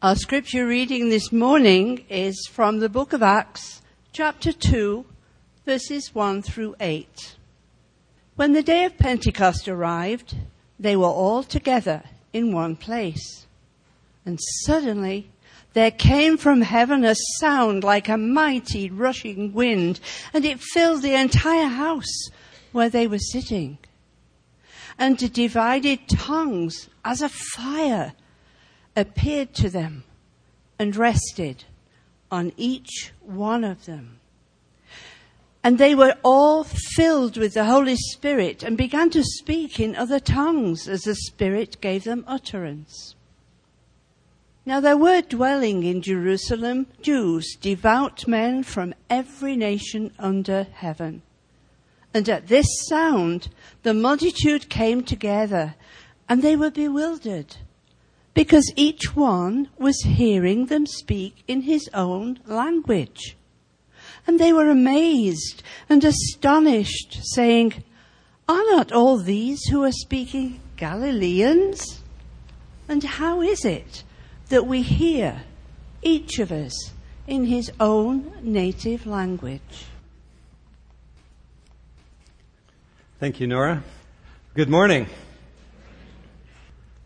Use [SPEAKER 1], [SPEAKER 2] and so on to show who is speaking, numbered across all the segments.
[SPEAKER 1] Our scripture reading this morning is from the book of Acts, chapter 2, verses 1 through 8. When the day of Pentecost arrived, they were all together in one place. And suddenly there came from heaven a sound like a mighty rushing wind, and it filled the entire house where they were sitting. And divided tongues as a fire appeared to them and rested on each one of them. And they were all filled with the Holy Spirit and began to speak in other tongues as the Spirit gave them utterance. Now there were dwelling in Jerusalem Jews, devout men from every nation under heaven. And at this sound, the multitude came together and they were bewildered because each one was hearing them speak in his own language. And they were amazed and astonished, saying, Are not all these who are speaking Galileans? And how is it that we hear, each of us, in his own native language?
[SPEAKER 2] Thank you, Nora. Good morning.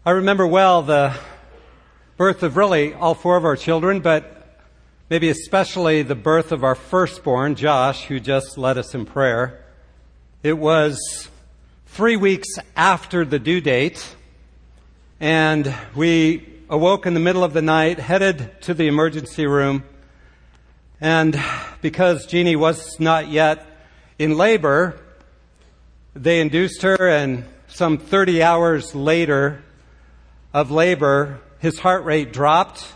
[SPEAKER 2] I remember well the birth of really all four of our children, but maybe especially the birth of our firstborn, Josh, who just led us in prayer. It was three weeks after the due date, and we awoke in the middle of the night, headed to the emergency room, and because Jeannie was not yet in labor, they induced her, and some 30 hours later, of labor, his heart rate dropped.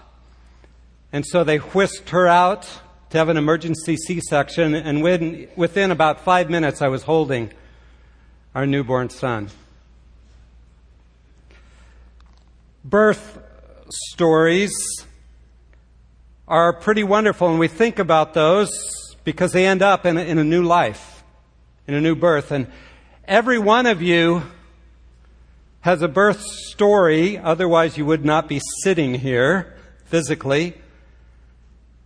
[SPEAKER 2] And so they whisked her out to have an emergency C section. And when, within about five minutes, I was holding our newborn son. Birth stories are pretty wonderful, and we think about those because they end up in a, in a new life, in a new birth. And every one of you has a birth story, otherwise, you would not be sitting here physically.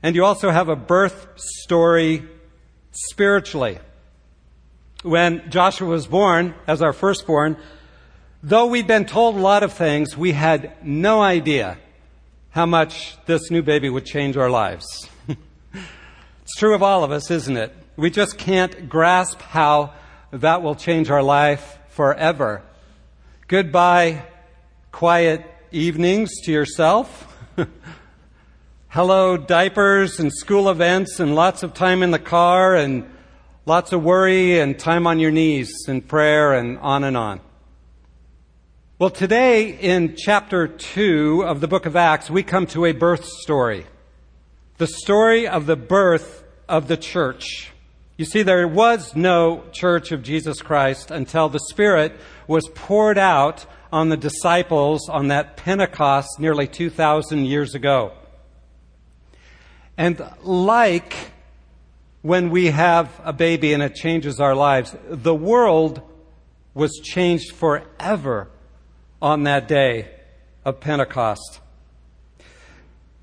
[SPEAKER 2] And you also have a birth story spiritually. When Joshua was born, as our firstborn, though we'd been told a lot of things, we had no idea how much this new baby would change our lives. it's true of all of us, isn't it? We just can't grasp how that will change our life forever. Goodbye, quiet evenings to yourself. Hello, diapers and school events and lots of time in the car and lots of worry and time on your knees and prayer and on and on. Well, today in chapter 2 of the book of Acts, we come to a birth story. The story of the birth of the church. You see, there was no church of Jesus Christ until the Spirit was poured out on the disciples on that Pentecost nearly 2,000 years ago. And like when we have a baby and it changes our lives, the world was changed forever on that day of Pentecost.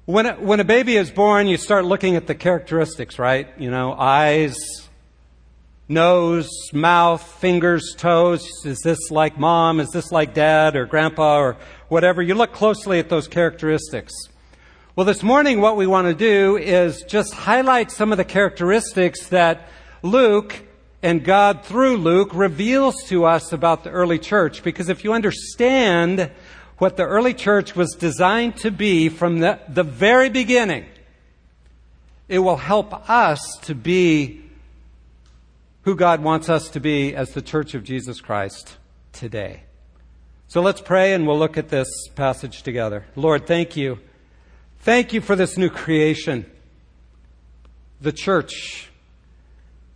[SPEAKER 2] When a, when a baby is born, you start looking at the characteristics, right? You know, eyes, nose, mouth, fingers, toes. Is this like mom? Is this like dad or grandpa or whatever? You look closely at those characteristics. Well, this morning, what we want to do is just highlight some of the characteristics that Luke and God through Luke reveals to us about the early church. Because if you understand what the early church was designed to be from the, the very beginning, it will help us to be who God wants us to be as the church of Jesus Christ today. So let's pray and we'll look at this passage together. Lord, thank you. Thank you for this new creation, the church,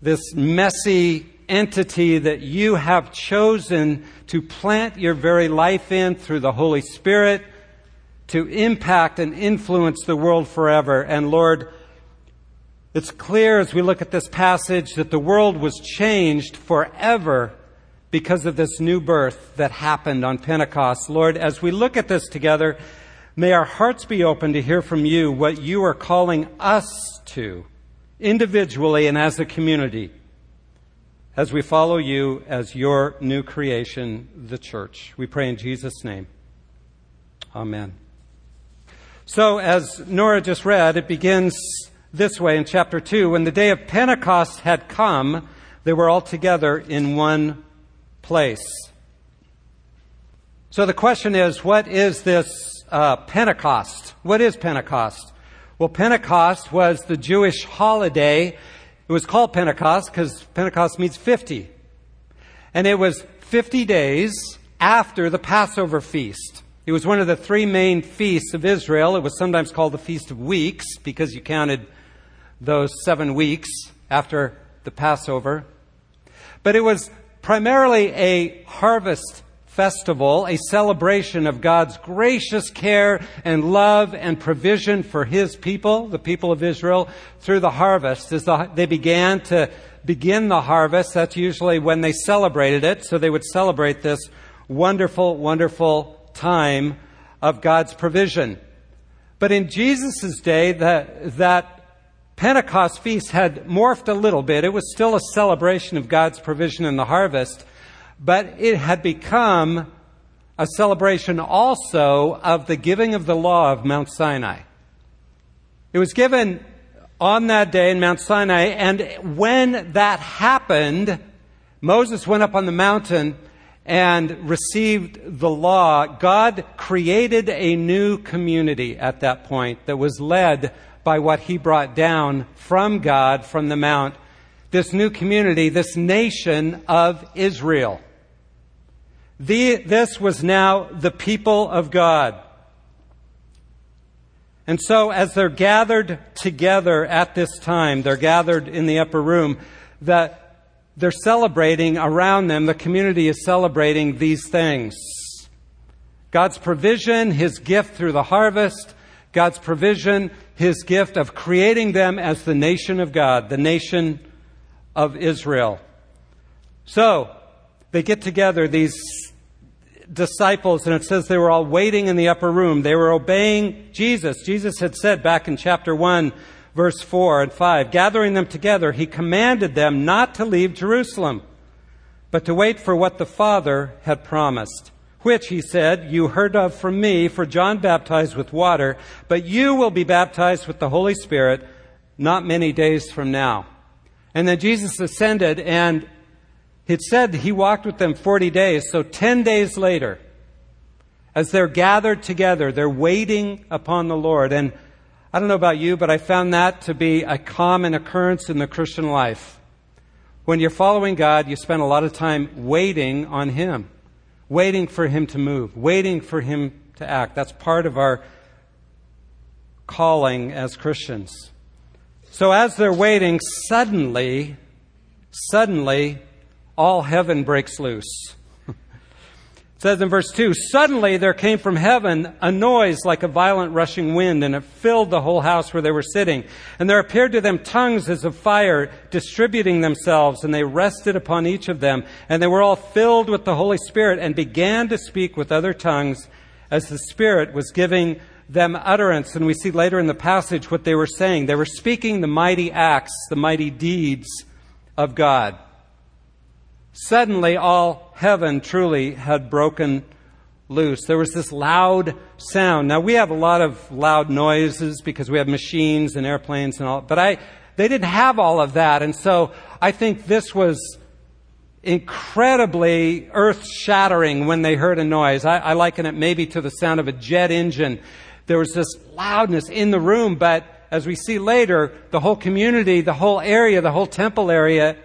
[SPEAKER 2] this messy entity that you have chosen to plant your very life in through the Holy Spirit to impact and influence the world forever. And Lord, it's clear as we look at this passage that the world was changed forever because of this new birth that happened on Pentecost. Lord, as we look at this together, May our hearts be open to hear from you what you are calling us to, individually and as a community, as we follow you as your new creation, the church. We pray in Jesus' name. Amen. So, as Nora just read, it begins this way in chapter 2. When the day of Pentecost had come, they were all together in one place. So the question is, what is this uh, Pentecost? What is Pentecost? Well, Pentecost was the Jewish holiday. It was called Pentecost because Pentecost means 50. And it was 50 days after the Passover feast. It was one of the three main feasts of Israel. It was sometimes called the Feast of Weeks because you counted those seven weeks after the Passover. But it was primarily a harvest festival, a celebration of God's gracious care and love and provision for His people, the people of Israel, through the harvest. As the, they began to begin the harvest, that's usually when they celebrated it, so they would celebrate this wonderful, wonderful time of God's provision. But in Jesus' day, that, that Pentecost feast had morphed a little bit. It was still a celebration of God's provision in the harvest, but it had become a celebration also of the giving of the law of Mount Sinai. It was given on that day in Mount Sinai, and when that happened, Moses went up on the mountain and received the law, God created a new community at that point that was led by what he brought down from God from the mount. This new community, this nation of Israel. The, this was now the people of God. And so, as they're gathered together at this time, they're gathered in the upper room, that they're celebrating around them, the community is celebrating these things God's provision, His gift through the harvest, God's provision, His gift of creating them as the nation of God, the nation of Israel. So, they get together, these disciples, and it says they were all waiting in the upper room. They were obeying Jesus. Jesus had said back in chapter 1, verse 4 and 5. Gathering them together, he commanded them not to leave Jerusalem, but to wait for what the Father had promised, which, he said, you heard of from me, for John baptized with water, but you will be baptized with the Holy Spirit not many days from now. And then Jesus ascended, and it said he walked with them 40 days, so 10 days later, as they're gathered together, they're waiting upon the Lord. And I don't know about you, but I found that to be a common occurrence in the Christian life. When you're following God, you spend a lot of time waiting on Him, waiting for Him to move, waiting for Him to act. That's part of our calling as Christians. So as they're waiting, suddenly, suddenly, all heaven breaks loose says in verse 2 Suddenly there came from heaven a noise like a violent rushing wind, and it filled the whole house where they were sitting. And there appeared to them tongues as of fire, distributing themselves, and they rested upon each of them. And they were all filled with the Holy Spirit, and began to speak with other tongues as the Spirit was giving them utterance. And we see later in the passage what they were saying. They were speaking the mighty acts, the mighty deeds of God. Suddenly, all heaven truly had broken loose. There was this loud sound. Now, we have a lot of loud noises because we have machines and airplanes and all, but I, they didn't have all of that. And so I think this was incredibly earth shattering when they heard a noise. I, I liken it maybe to the sound of a jet engine. There was this loudness in the room, but as we see later, the whole community, the whole area, the whole temple area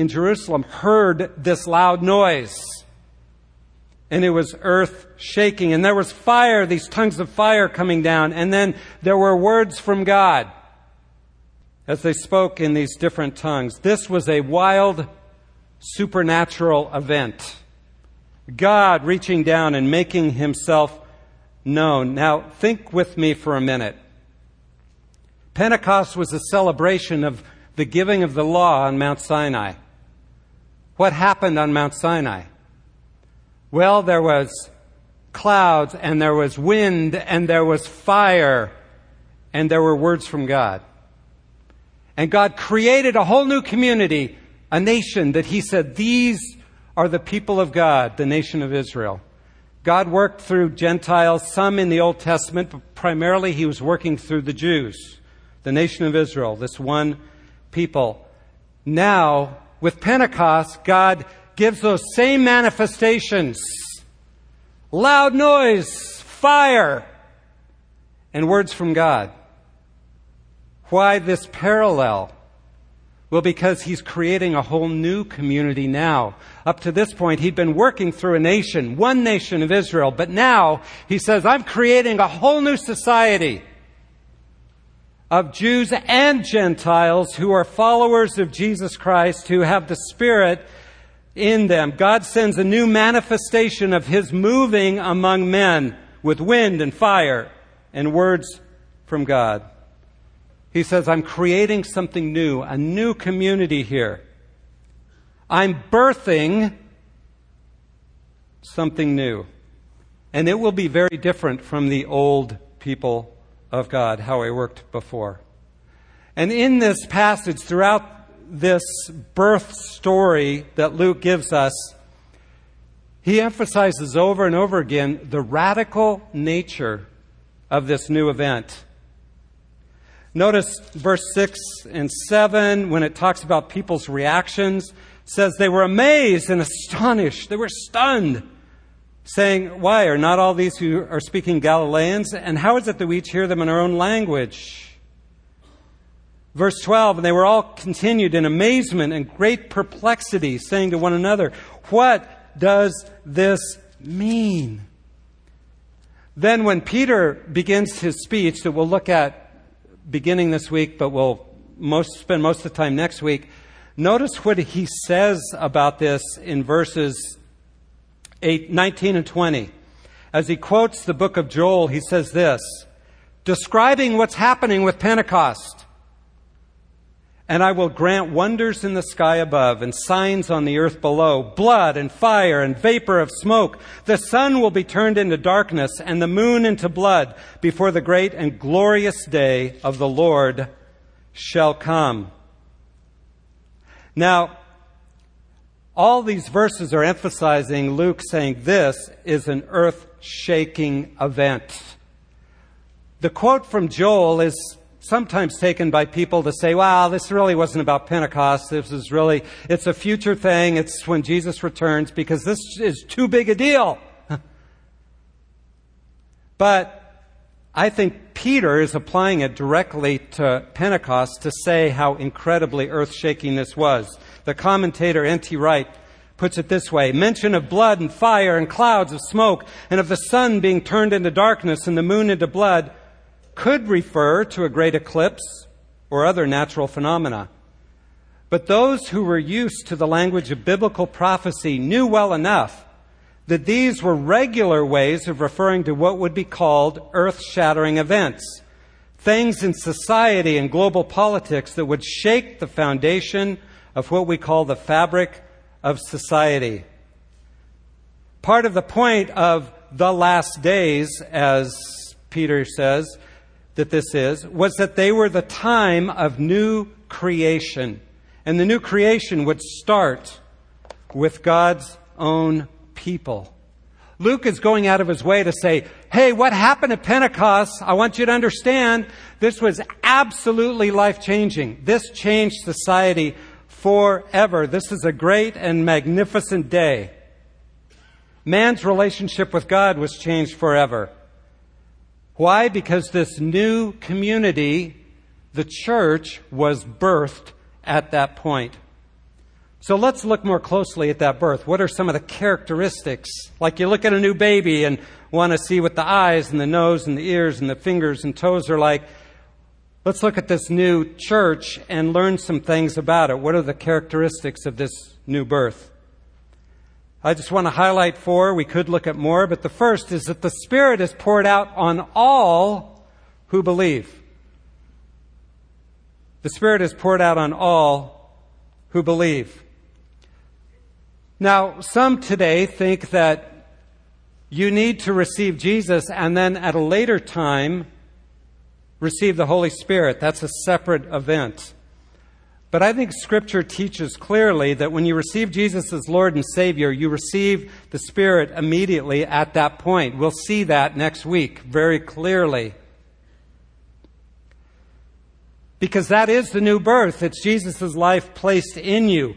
[SPEAKER 2] in Jerusalem heard this loud noise. And it was earth shaking. And there was fire, these tongues of fire coming down. And then there were words from God as they spoke in these different tongues. This was a wild, supernatural event. God reaching down and making himself known. Now, think with me for a minute. Pentecost was a celebration of the giving of the law on Mount Sinai. What happened on Mount Sinai? Well, there was clouds and there was wind and there was fire and there were words from God. And God created a whole new community, a nation that He said, these are the people of God, the nation of Israel. God worked through Gentiles, some in the Old Testament, but primarily He was working through the Jews, the nation of Israel, this one people. Now, with Pentecost, God gives those same manifestations loud noise, fire, and words from God. Why this parallel? Well, because he's creating a whole new community now. Up to this point, he'd been working through a nation, one nation of Israel, but now he says, I'm creating a whole new society of Jews and Gentiles who are followers of Jesus Christ, who have the Spirit in them. God sends a new manifestation of His moving among men with wind and fire and words from God. He says, I'm creating something new, a new community here. I'm birthing something new. And it will be very different from the old people of God, how I worked before. And in this passage, throughout this birth story that Luke gives us, he emphasizes over and over again the radical nature of this new event. Notice verse 6 and 7 when it talks about people's reactions says they were amazed and astonished. They were stunned, saying, Why are not all these who are speaking Galileans? And how is it that we each hear them in our own language? Verse 12, and they were all continued in amazement and great perplexity, saying to one another, What does this mean? Then, when Peter begins his speech that we'll look at beginning this week, but we'll most, spend most of the time next week. Notice what he says about this in verses 8, 19 and 20. As he quotes the book of Joel, he says this, describing what's happening with Pentecost. And I will grant wonders in the sky above and signs on the earth below, blood and fire and vapor of smoke. The sun will be turned into darkness and the moon into blood before the great and glorious day of the Lord shall come. Now, all these verses are emphasizing Luke saying this is an earth shaking event. The quote from Joel is sometimes taken by people to say, wow, this really wasn't about Pentecost. This is really, it's a future thing. It's when Jesus returns because this is too big a deal. but I think Peter is applying it directly to Pentecost to say how incredibly earth shaking this was. The commentator N.T. Wright puts it this way mention of blood and fire and clouds of smoke and of the sun being turned into darkness and the moon into blood could refer to a great eclipse or other natural phenomena. But those who were used to the language of biblical prophecy knew well enough that these were regular ways of referring to what would be called earth shattering events, things in society and global politics that would shake the foundation of what we call the fabric of society. Part of the point of the last days, as Peter says, that this is was that they were the time of new creation. And the new creation would start with God's own people. Luke is going out of his way to say, hey, what happened at Pentecost? I want you to understand this was absolutely life changing. This changed society forever. This is a great and magnificent day. Man's relationship with God was changed forever. Why? Because this new community, the church, was birthed at that point. So let's look more closely at that birth. What are some of the characteristics? Like you look at a new baby and want to see what the eyes and the nose and the ears and the fingers and toes are like. Let's look at this new church and learn some things about it. What are the characteristics of this new birth? I just want to highlight four. We could look at more, but the first is that the Spirit is poured out on all who believe. The Spirit is poured out on all who believe. Now, some today think that you need to receive Jesus and then at a later time receive the Holy Spirit. That's a separate event. But I think Scripture teaches clearly that when you receive Jesus as Lord and Savior, you receive the Spirit immediately at that point. We'll see that next week very clearly. Because that is the new birth. It's Jesus' life placed in you.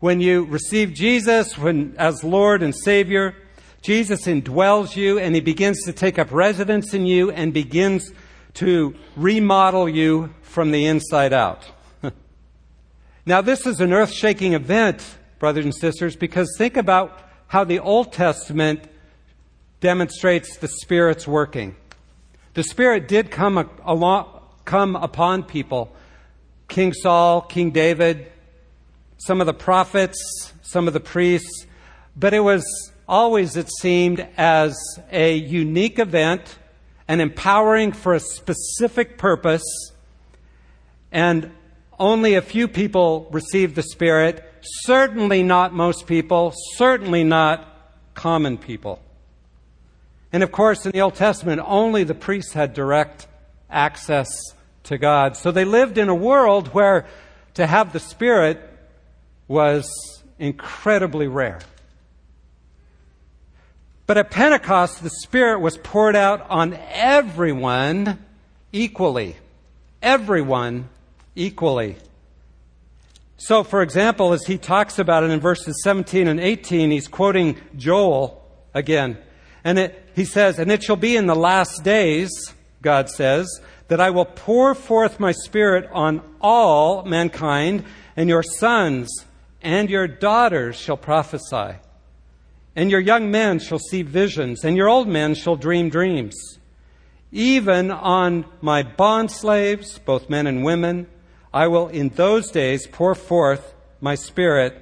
[SPEAKER 2] When you receive Jesus when, as Lord and Savior, Jesus indwells you and He begins to take up residence in you and begins to remodel you from the inside out. now, this is an earth shaking event, brothers and sisters, because think about how the Old Testament demonstrates the Spirit's working. The Spirit did come, along, come upon people King Saul, King David, some of the prophets, some of the priests, but it was always, it seemed, as a unique event and empowering for a specific purpose, and only a few people received the Spirit, certainly not most people, certainly not common people. And of course, in the Old Testament, only the priests had direct access to God. So they lived in a world where to have the Spirit was incredibly rare. But at Pentecost, the Spirit was poured out on everyone equally. Everyone equally. So, for example, as he talks about it in verses 17 and 18, he's quoting Joel again. And it, he says, And it shall be in the last days, God says, that I will pour forth my Spirit on all mankind, and your sons and your daughters shall prophesy. And your young men shall see visions, and your old men shall dream dreams. Even on my bond slaves, both men and women, I will in those days pour forth my spirit,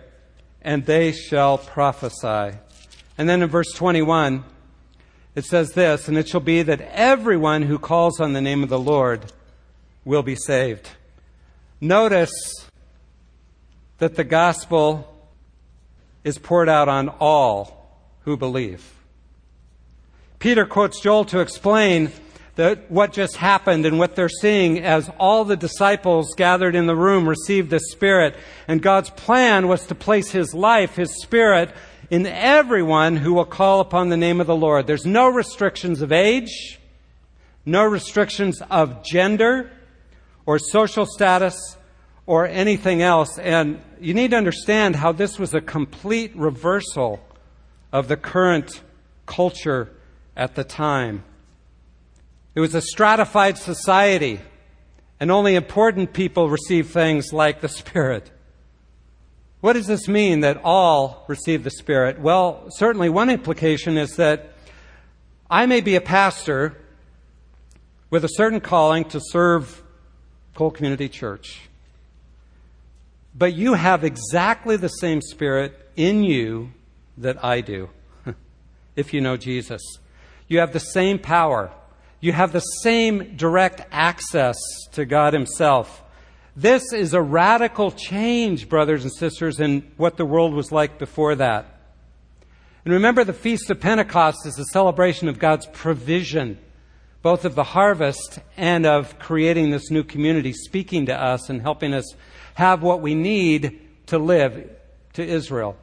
[SPEAKER 2] and they shall prophesy. And then in verse 21, it says this, and it shall be that everyone who calls on the name of the Lord will be saved. Notice that the gospel is poured out on all who believe. Peter quotes Joel to explain that what just happened and what they're seeing as all the disciples gathered in the room received the Spirit. And God's plan was to place His life, His Spirit, in everyone who will call upon the name of the Lord. There's no restrictions of age, no restrictions of gender or social status or anything else. And you need to understand how this was a complete reversal of the current culture at the time. It was a stratified society, and only important people received things like the Spirit. What does this mean that all receive the Spirit? Well, certainly one implication is that I may be a pastor with a certain calling to serve Cole Community Church. But you have exactly the same Spirit in you that I do, if you know Jesus. You have the same power. You have the same direct access to God Himself. This is a radical change, brothers and sisters, in what the world was like before that. And remember, the Feast of Pentecost is a celebration of God's provision, both of the harvest and of creating this new community, speaking to us and helping us have what we need to live to Israel.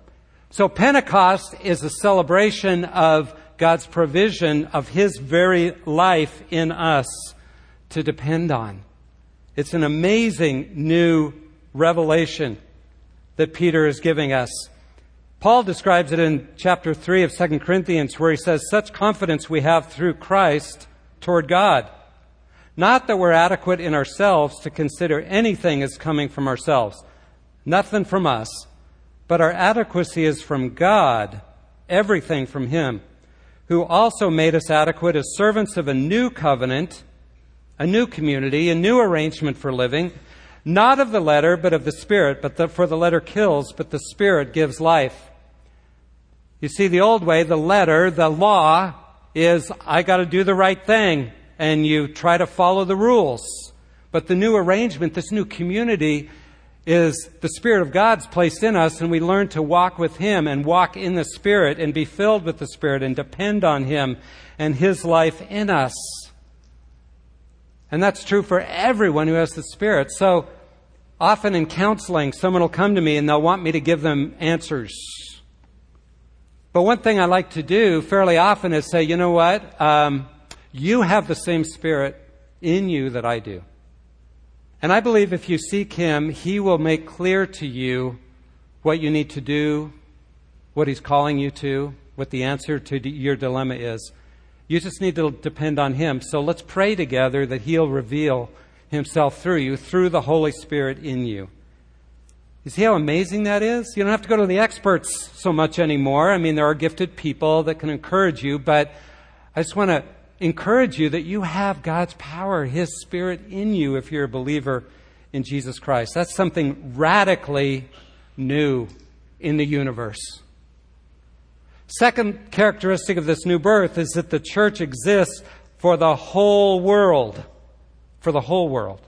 [SPEAKER 2] So Pentecost is a celebration of God's provision of His very life in us to depend on. It's an amazing new revelation that Peter is giving us. Paul describes it in chapter 3 of 2 Corinthians where he says, Such confidence we have through Christ toward God. Not that we're adequate in ourselves to consider anything as coming from ourselves. Nothing from us but our adequacy is from God, everything from Him, who also made us adequate as servants of a new covenant, a new community, a new arrangement for living, not of the letter, but of the Spirit, but the, for the letter kills, but the Spirit gives life. You see, the old way, the letter, the law, is I got to do the right thing, and you try to follow the rules. But the new arrangement, this new community, is the Spirit of God's placed in us, and we learn to walk with Him and walk in the Spirit and be filled with the Spirit and depend on Him and His life in us. And that's true for everyone who has the Spirit. So often in counseling, someone will come to me and they'll want me to give them answers. But one thing I like to do fairly often is say, you know what? Um, you have the same Spirit in you that I do. And I believe if you seek Him, He will make clear to you what you need to do, what He's calling you to, what the answer to your dilemma is. You just need to depend on Him. So let's pray together that He'll reveal Himself through you, through the Holy Spirit in you. You see how amazing that is? You don't have to go to the experts so much anymore. I mean, there are gifted people that can encourage you, but I just want to encourage you that you have God's power, His Spirit in you if you're a believer in Jesus Christ. That's something radically new in the universe. Second characteristic of this new birth is that the church exists for the whole world. For the whole world.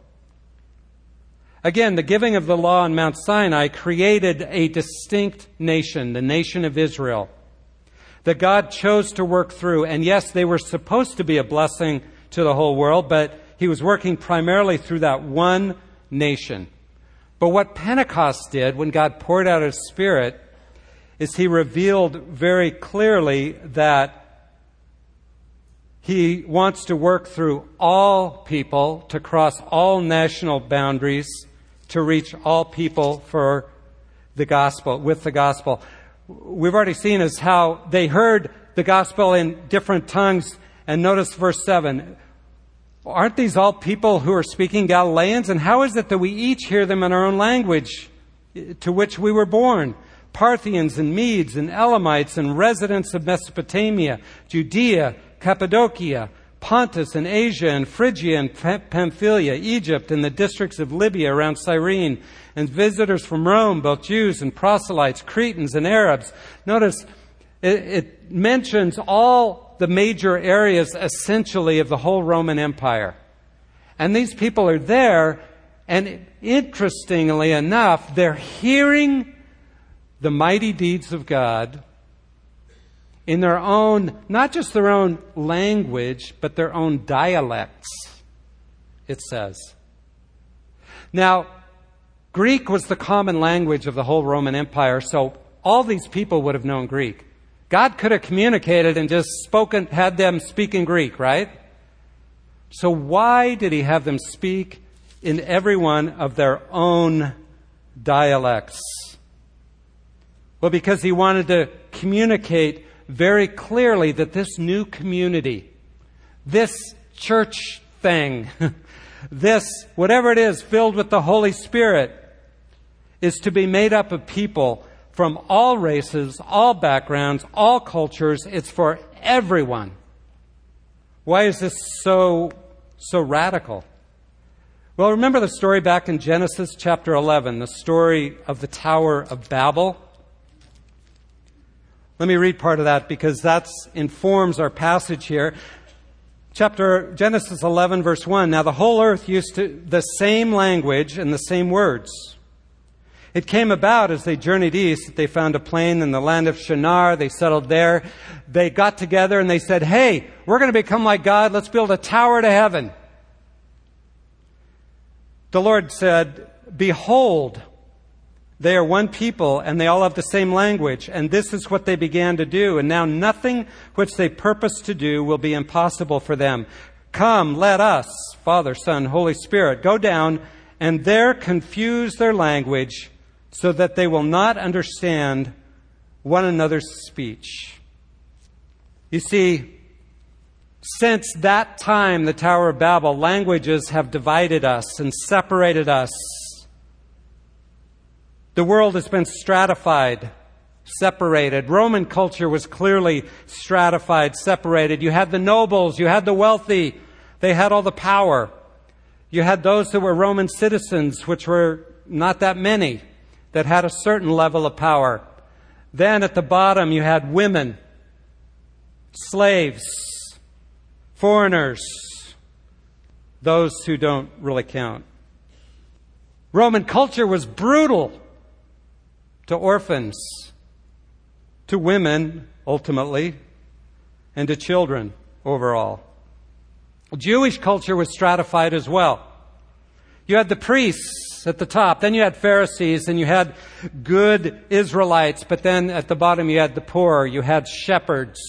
[SPEAKER 2] Again, the giving of the law on Mount Sinai created a distinct nation, the nation of Israel that God chose to work through. And yes, they were supposed to be a blessing to the whole world, but He was working primarily through that one nation. But what Pentecost did when God poured out His Spirit is He revealed very clearly that He wants to work through all people to cross all national boundaries to reach all people for the gospel, with the gospel we've already seen is how they heard the gospel in different tongues. And notice verse 7. Aren't these all people who are speaking Galileans? And how is it that we each hear them in our own language to which we were born? Parthians and Medes and Elamites and residents of Mesopotamia, Judea, Cappadocia, Pontus and Asia and Phrygia and Pamphylia, Egypt and the districts of Libya around Cyrene, and visitors from Rome, both Jews and proselytes, Cretans and Arabs. Notice it, it mentions all the major areas essentially of the whole Roman Empire. And these people are there, and interestingly enough, they're hearing the mighty deeds of God in their own, not just their own language, but their own dialects, it says. Now, Greek was the common language of the whole Roman Empire, so all these people would have known Greek. God could have communicated and just spoken, had them speak in Greek, right? So why did he have them speak in every one of their own dialects? Well, because he wanted to communicate very clearly that this new community, this church thing, this, whatever it is, filled with the Holy Spirit, is to be made up of people from all races, all backgrounds, all cultures. It's for everyone. Why is this so, so radical? Well, remember the story back in Genesis chapter 11, the story of the Tower of Babel? Let me read part of that because that informs our passage here. Chapter Genesis 11 verse 1. Now the whole earth used to, the same language and the same words. It came about as they journeyed east that they found a plain in the land of Shinar. They settled there. They got together and they said, Hey, we're going to become like God. Let's build a tower to heaven. The Lord said, Behold, they are one people and they all have the same language, and this is what they began to do. And now nothing which they purpose to do will be impossible for them. Come, let us, Father, Son, Holy Spirit, go down and there confuse their language so that they will not understand one another's speech. You see, since that time, the Tower of Babel, languages have divided us and separated us the world has been stratified, separated. Roman culture was clearly stratified, separated. You had the nobles, you had the wealthy, they had all the power. You had those who were Roman citizens, which were not that many, that had a certain level of power. Then at the bottom, you had women, slaves, foreigners, those who don't really count. Roman culture was brutal to orphans, to women, ultimately, and to children overall. Jewish culture was stratified as well. You had the priests at the top, then you had Pharisees, and you had good Israelites, but then at the bottom you had the poor, you had shepherds,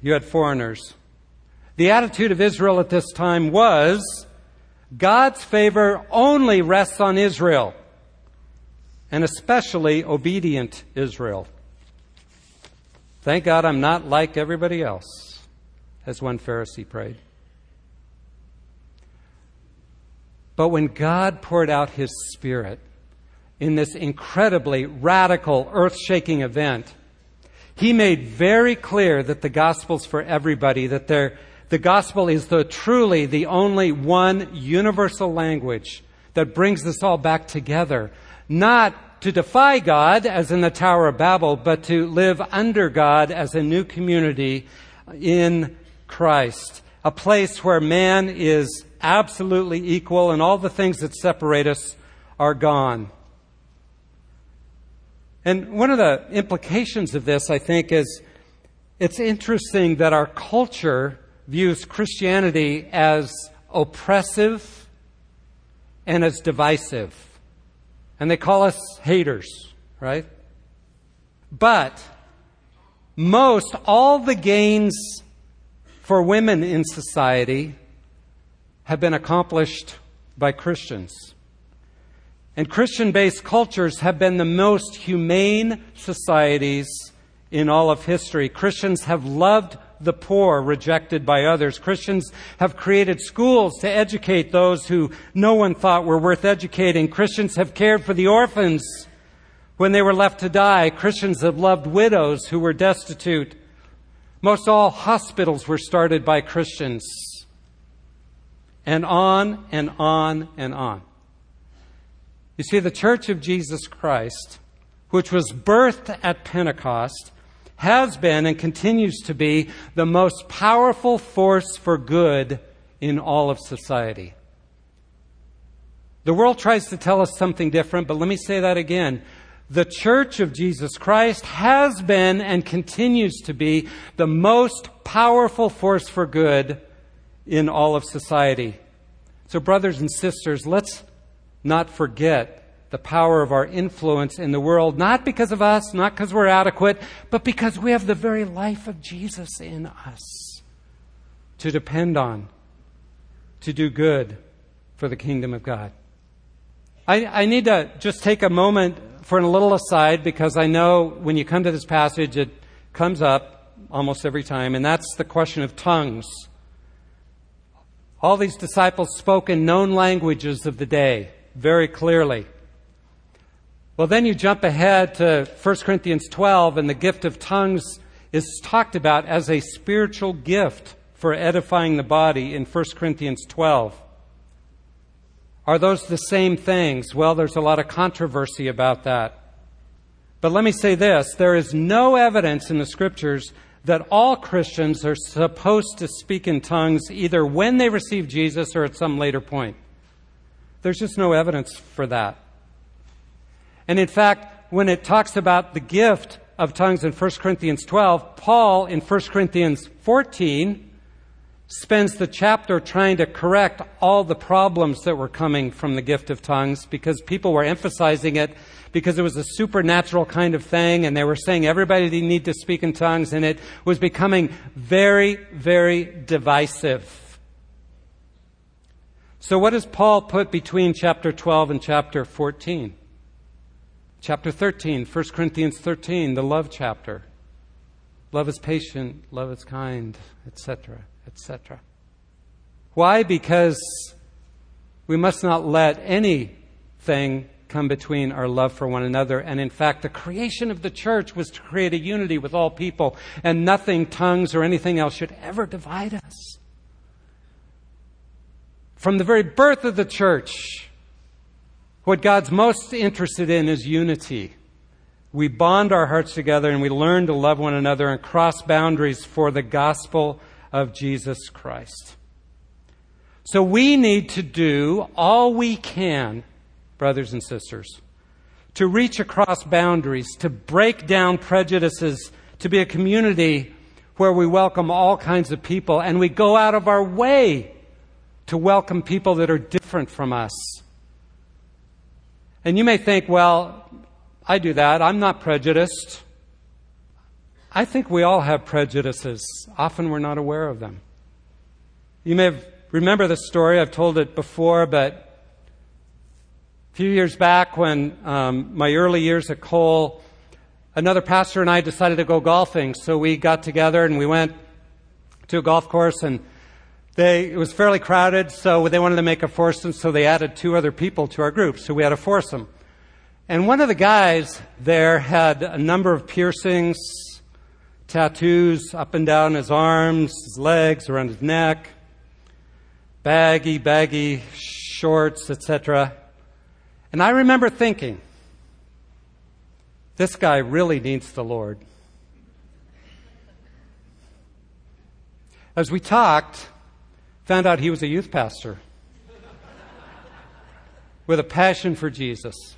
[SPEAKER 2] you had foreigners. The attitude of Israel at this time was God's favor only rests on Israel, and especially obedient Israel. Thank God I'm not like everybody else, as one Pharisee prayed. But when God poured out His Spirit in this incredibly radical, earth shaking event, He made very clear that the gospel's for everybody, that the gospel is the truly the only one universal language that brings us all back together. Not to defy God, as in the Tower of Babel, but to live under God as a new community in Christ. A place where man is absolutely equal, and all the things that separate us are gone. And one of the implications of this, I think, is it's interesting that our culture views Christianity as oppressive and as divisive. And they call us haters, right? But most all the gains for women in society have been accomplished by Christians. And Christian based cultures have been the most humane societies in all of history. Christians have loved the poor rejected by others. Christians have created schools to educate those who no one thought were worth educating. Christians have cared for the orphans when they were left to die. Christians have loved widows who were destitute. Most all hospitals were started by Christians and on and on and on. You see, the Church of Jesus Christ, which was birthed at Pentecost, has been and continues to be the most powerful force for good in all of society. The world tries to tell us something different, but let me say that again. The Church of Jesus Christ has been and continues to be the most powerful force for good in all of society. So, brothers and sisters, let's not forget the power of our influence in the world, not because of us, not because we're adequate, but because we have the very life of Jesus in us to depend on, to do good for the kingdom of God. I, I need to just take a moment for a little aside because I know when you come to this passage, it comes up almost every time, and that's the question of tongues. All these disciples spoke in known languages of the day very clearly. Well, then you jump ahead to 1 Corinthians 12, and the gift of tongues is talked about as a spiritual gift for edifying the body in 1 Corinthians 12. Are those the same things? Well, there's a lot of controversy about that. But let me say this there is no evidence in the scriptures that all Christians are supposed to speak in tongues either when they receive Jesus or at some later point. There's just no evidence for that. And in fact, when it talks about the gift of tongues in 1 Corinthians 12, Paul in 1 Corinthians 14 spends the chapter trying to correct all the problems that were coming from the gift of tongues because people were emphasizing it because it was a supernatural kind of thing and they were saying everybody need to speak in tongues and it was becoming very, very divisive. So what does Paul put between chapter 12 and chapter 14? Chapter 13, 1 Corinthians 13, the love chapter. Love is patient, love is kind, etc., etc. Why? Because we must not let anything come between our love for one another. And in fact, the creation of the church was to create a unity with all people, and nothing, tongues, or anything else should ever divide us. From the very birth of the church, what God's most interested in is unity. We bond our hearts together and we learn to love one another and cross boundaries for the gospel of Jesus Christ. So we need to do all we can, brothers and sisters, to reach across boundaries, to break down prejudices, to be a community where we welcome all kinds of people and we go out of our way to welcome people that are different from us. And you may think, well, I do that. I'm not prejudiced. I think we all have prejudices. Often we're not aware of them. You may remember the story. I've told it before, but a few years back when um, my early years at Cole, another pastor and I decided to go golfing. So we got together and we went to a golf course and they, it was fairly crowded, so they wanted to make a foursome, so they added two other people to our group. So we had a foursome. And one of the guys there had a number of piercings, tattoos up and down his arms, his legs, around his neck, baggy, baggy shorts, etc. And I remember thinking, this guy really needs the Lord. As we talked, found out he was a youth pastor with a passion for Jesus.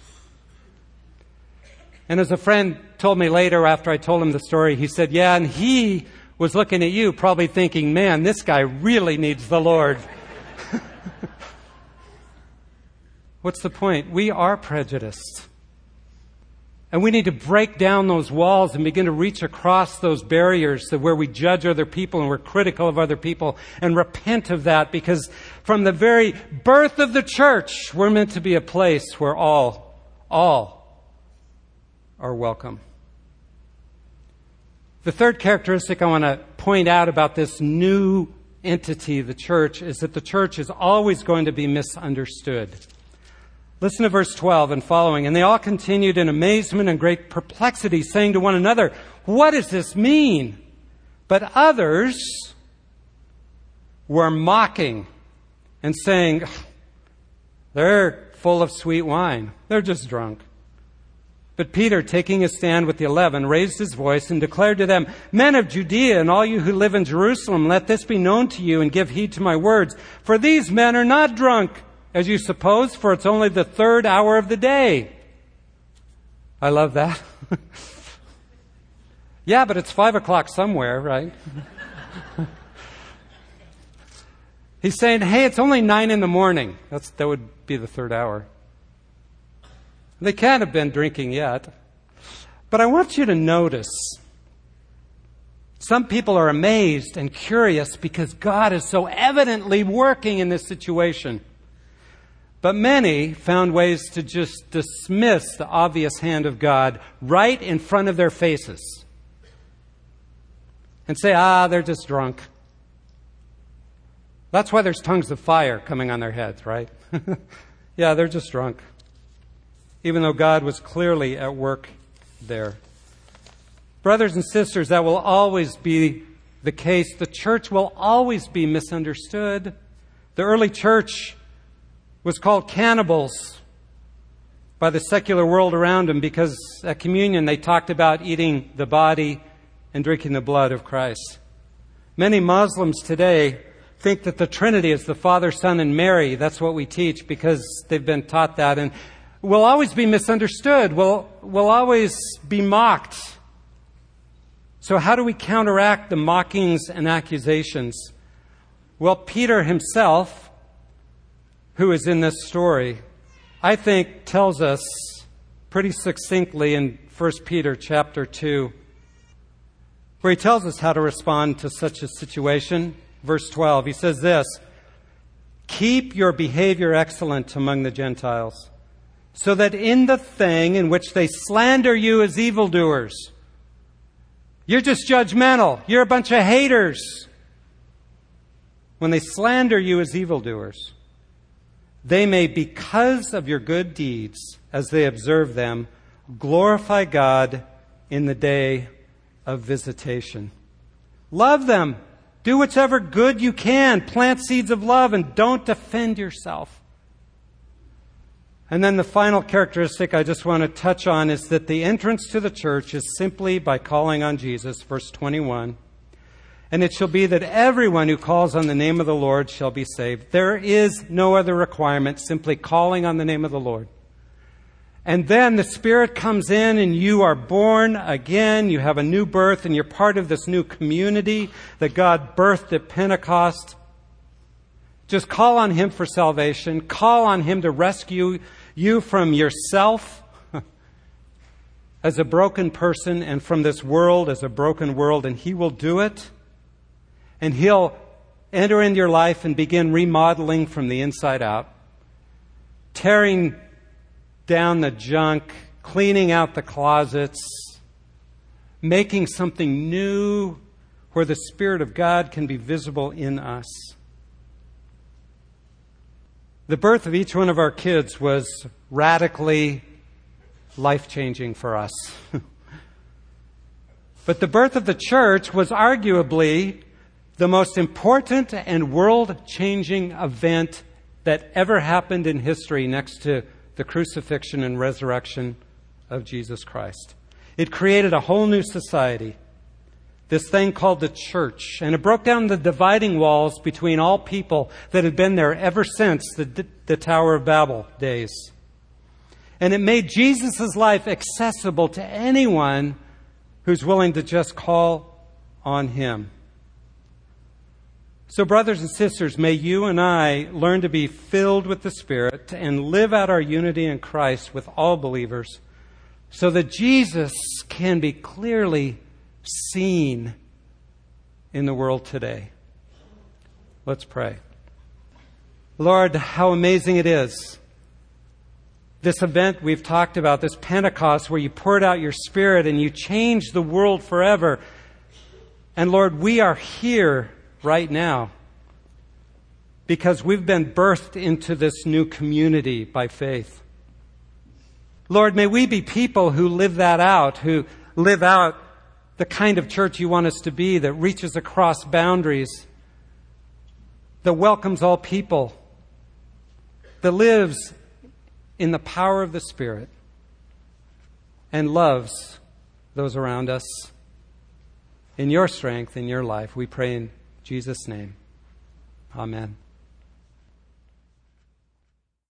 [SPEAKER 2] And as a friend told me later after I told him the story, he said, Yeah, and he was looking at you, probably thinking, Man, this guy really needs the Lord. What's the point? We are prejudiced. And we need to break down those walls and begin to reach across those barriers to where we judge other people and we're critical of other people and repent of that because from the very birth of the church, we're meant to be a place where all, all are welcome. The third characteristic I want to point out about this new entity, the church, is that the church is always going to be misunderstood. Listen to verse 12 and following. And they all continued in amazement and great perplexity, saying to one another, What does this mean? But others were mocking and saying, They're full of sweet wine. They're just drunk. But Peter, taking his stand with the eleven, raised his voice and declared to them, Men of Judea and all you who live in Jerusalem, let this be known to you and give heed to my words. For these men are not drunk as you suppose, for it's only the third hour of the day. I love that. yeah, but it's five o'clock somewhere, right? He's saying, hey, it's only nine in the morning. That's, that would be the third hour. They can't have been drinking yet. But I want you to notice some people are amazed and curious because God is so evidently working in this situation. But many found ways to just dismiss the obvious hand of God right in front of their faces and say, ah, they're just drunk. That's why there's tongues of fire coming on their heads, right? yeah, they're just drunk. Even though God was clearly at work there. Brothers and sisters, that will always be the case. The church will always be misunderstood. The early church was called cannibals by the secular world around them because at communion they talked about eating the body and drinking the blood of Christ. Many Muslims today think that the Trinity is the Father, Son, and Mary. That's what we teach because they've been taught that and will always be misunderstood, will, will always be mocked. So how do we counteract the mockings and accusations? Well, Peter himself who is in this story, I think tells us pretty succinctly in 1 Peter chapter 2, where he tells us how to respond to such a situation. Verse 12, he says this Keep your behavior excellent among the Gentiles, so that in the thing in which they slander you as evildoers, you're just judgmental. You're a bunch of haters. When they slander you as evildoers, they may, because of your good deeds, as they observe them, glorify God in the day of visitation. Love them. Do whatever good you can. Plant seeds of love and don't defend yourself. And then the final characteristic I just want to touch on is that the entrance to the church is simply by calling on Jesus, verse 21. And it shall be that everyone who calls on the name of the Lord shall be saved. There is no other requirement, simply calling on the name of the Lord. And then the Spirit comes in and you are born again. You have a new birth and you're part of this new community that God birthed at Pentecost. Just call on Him for salvation. Call on Him to rescue you from yourself as a broken person and from this world as a broken world, and He will do it. And He'll enter into your life and begin remodeling from the inside out, tearing down the junk, cleaning out the closets, making something new where the Spirit of God can be visible in us. The birth of each one of our kids was radically life changing for us. but the birth of the church was arguably the most important and world changing event that ever happened in history next to the crucifixion and resurrection of Jesus Christ. It created a whole new society, this thing called the church, and it broke down the dividing walls between all people that had been there ever since the, the Tower of Babel days. And it made Jesus' life accessible to anyone who's willing to just call on him. So, brothers and sisters, may you and I learn to be filled with the Spirit and live out our unity in Christ with all believers so that Jesus can be clearly seen in the world today. Let's pray. Lord, how amazing it is. This event we've talked about, this Pentecost, where you poured out your Spirit and you changed the world forever. And Lord, we are here right now because we've been birthed into this new community by faith. Lord, may we be people who live that out, who live out the kind of church you want us to be that reaches across boundaries, that welcomes all people, that lives in the power of the Spirit and loves those around us. In your strength, in your life, we pray in Jesus' name. Amen.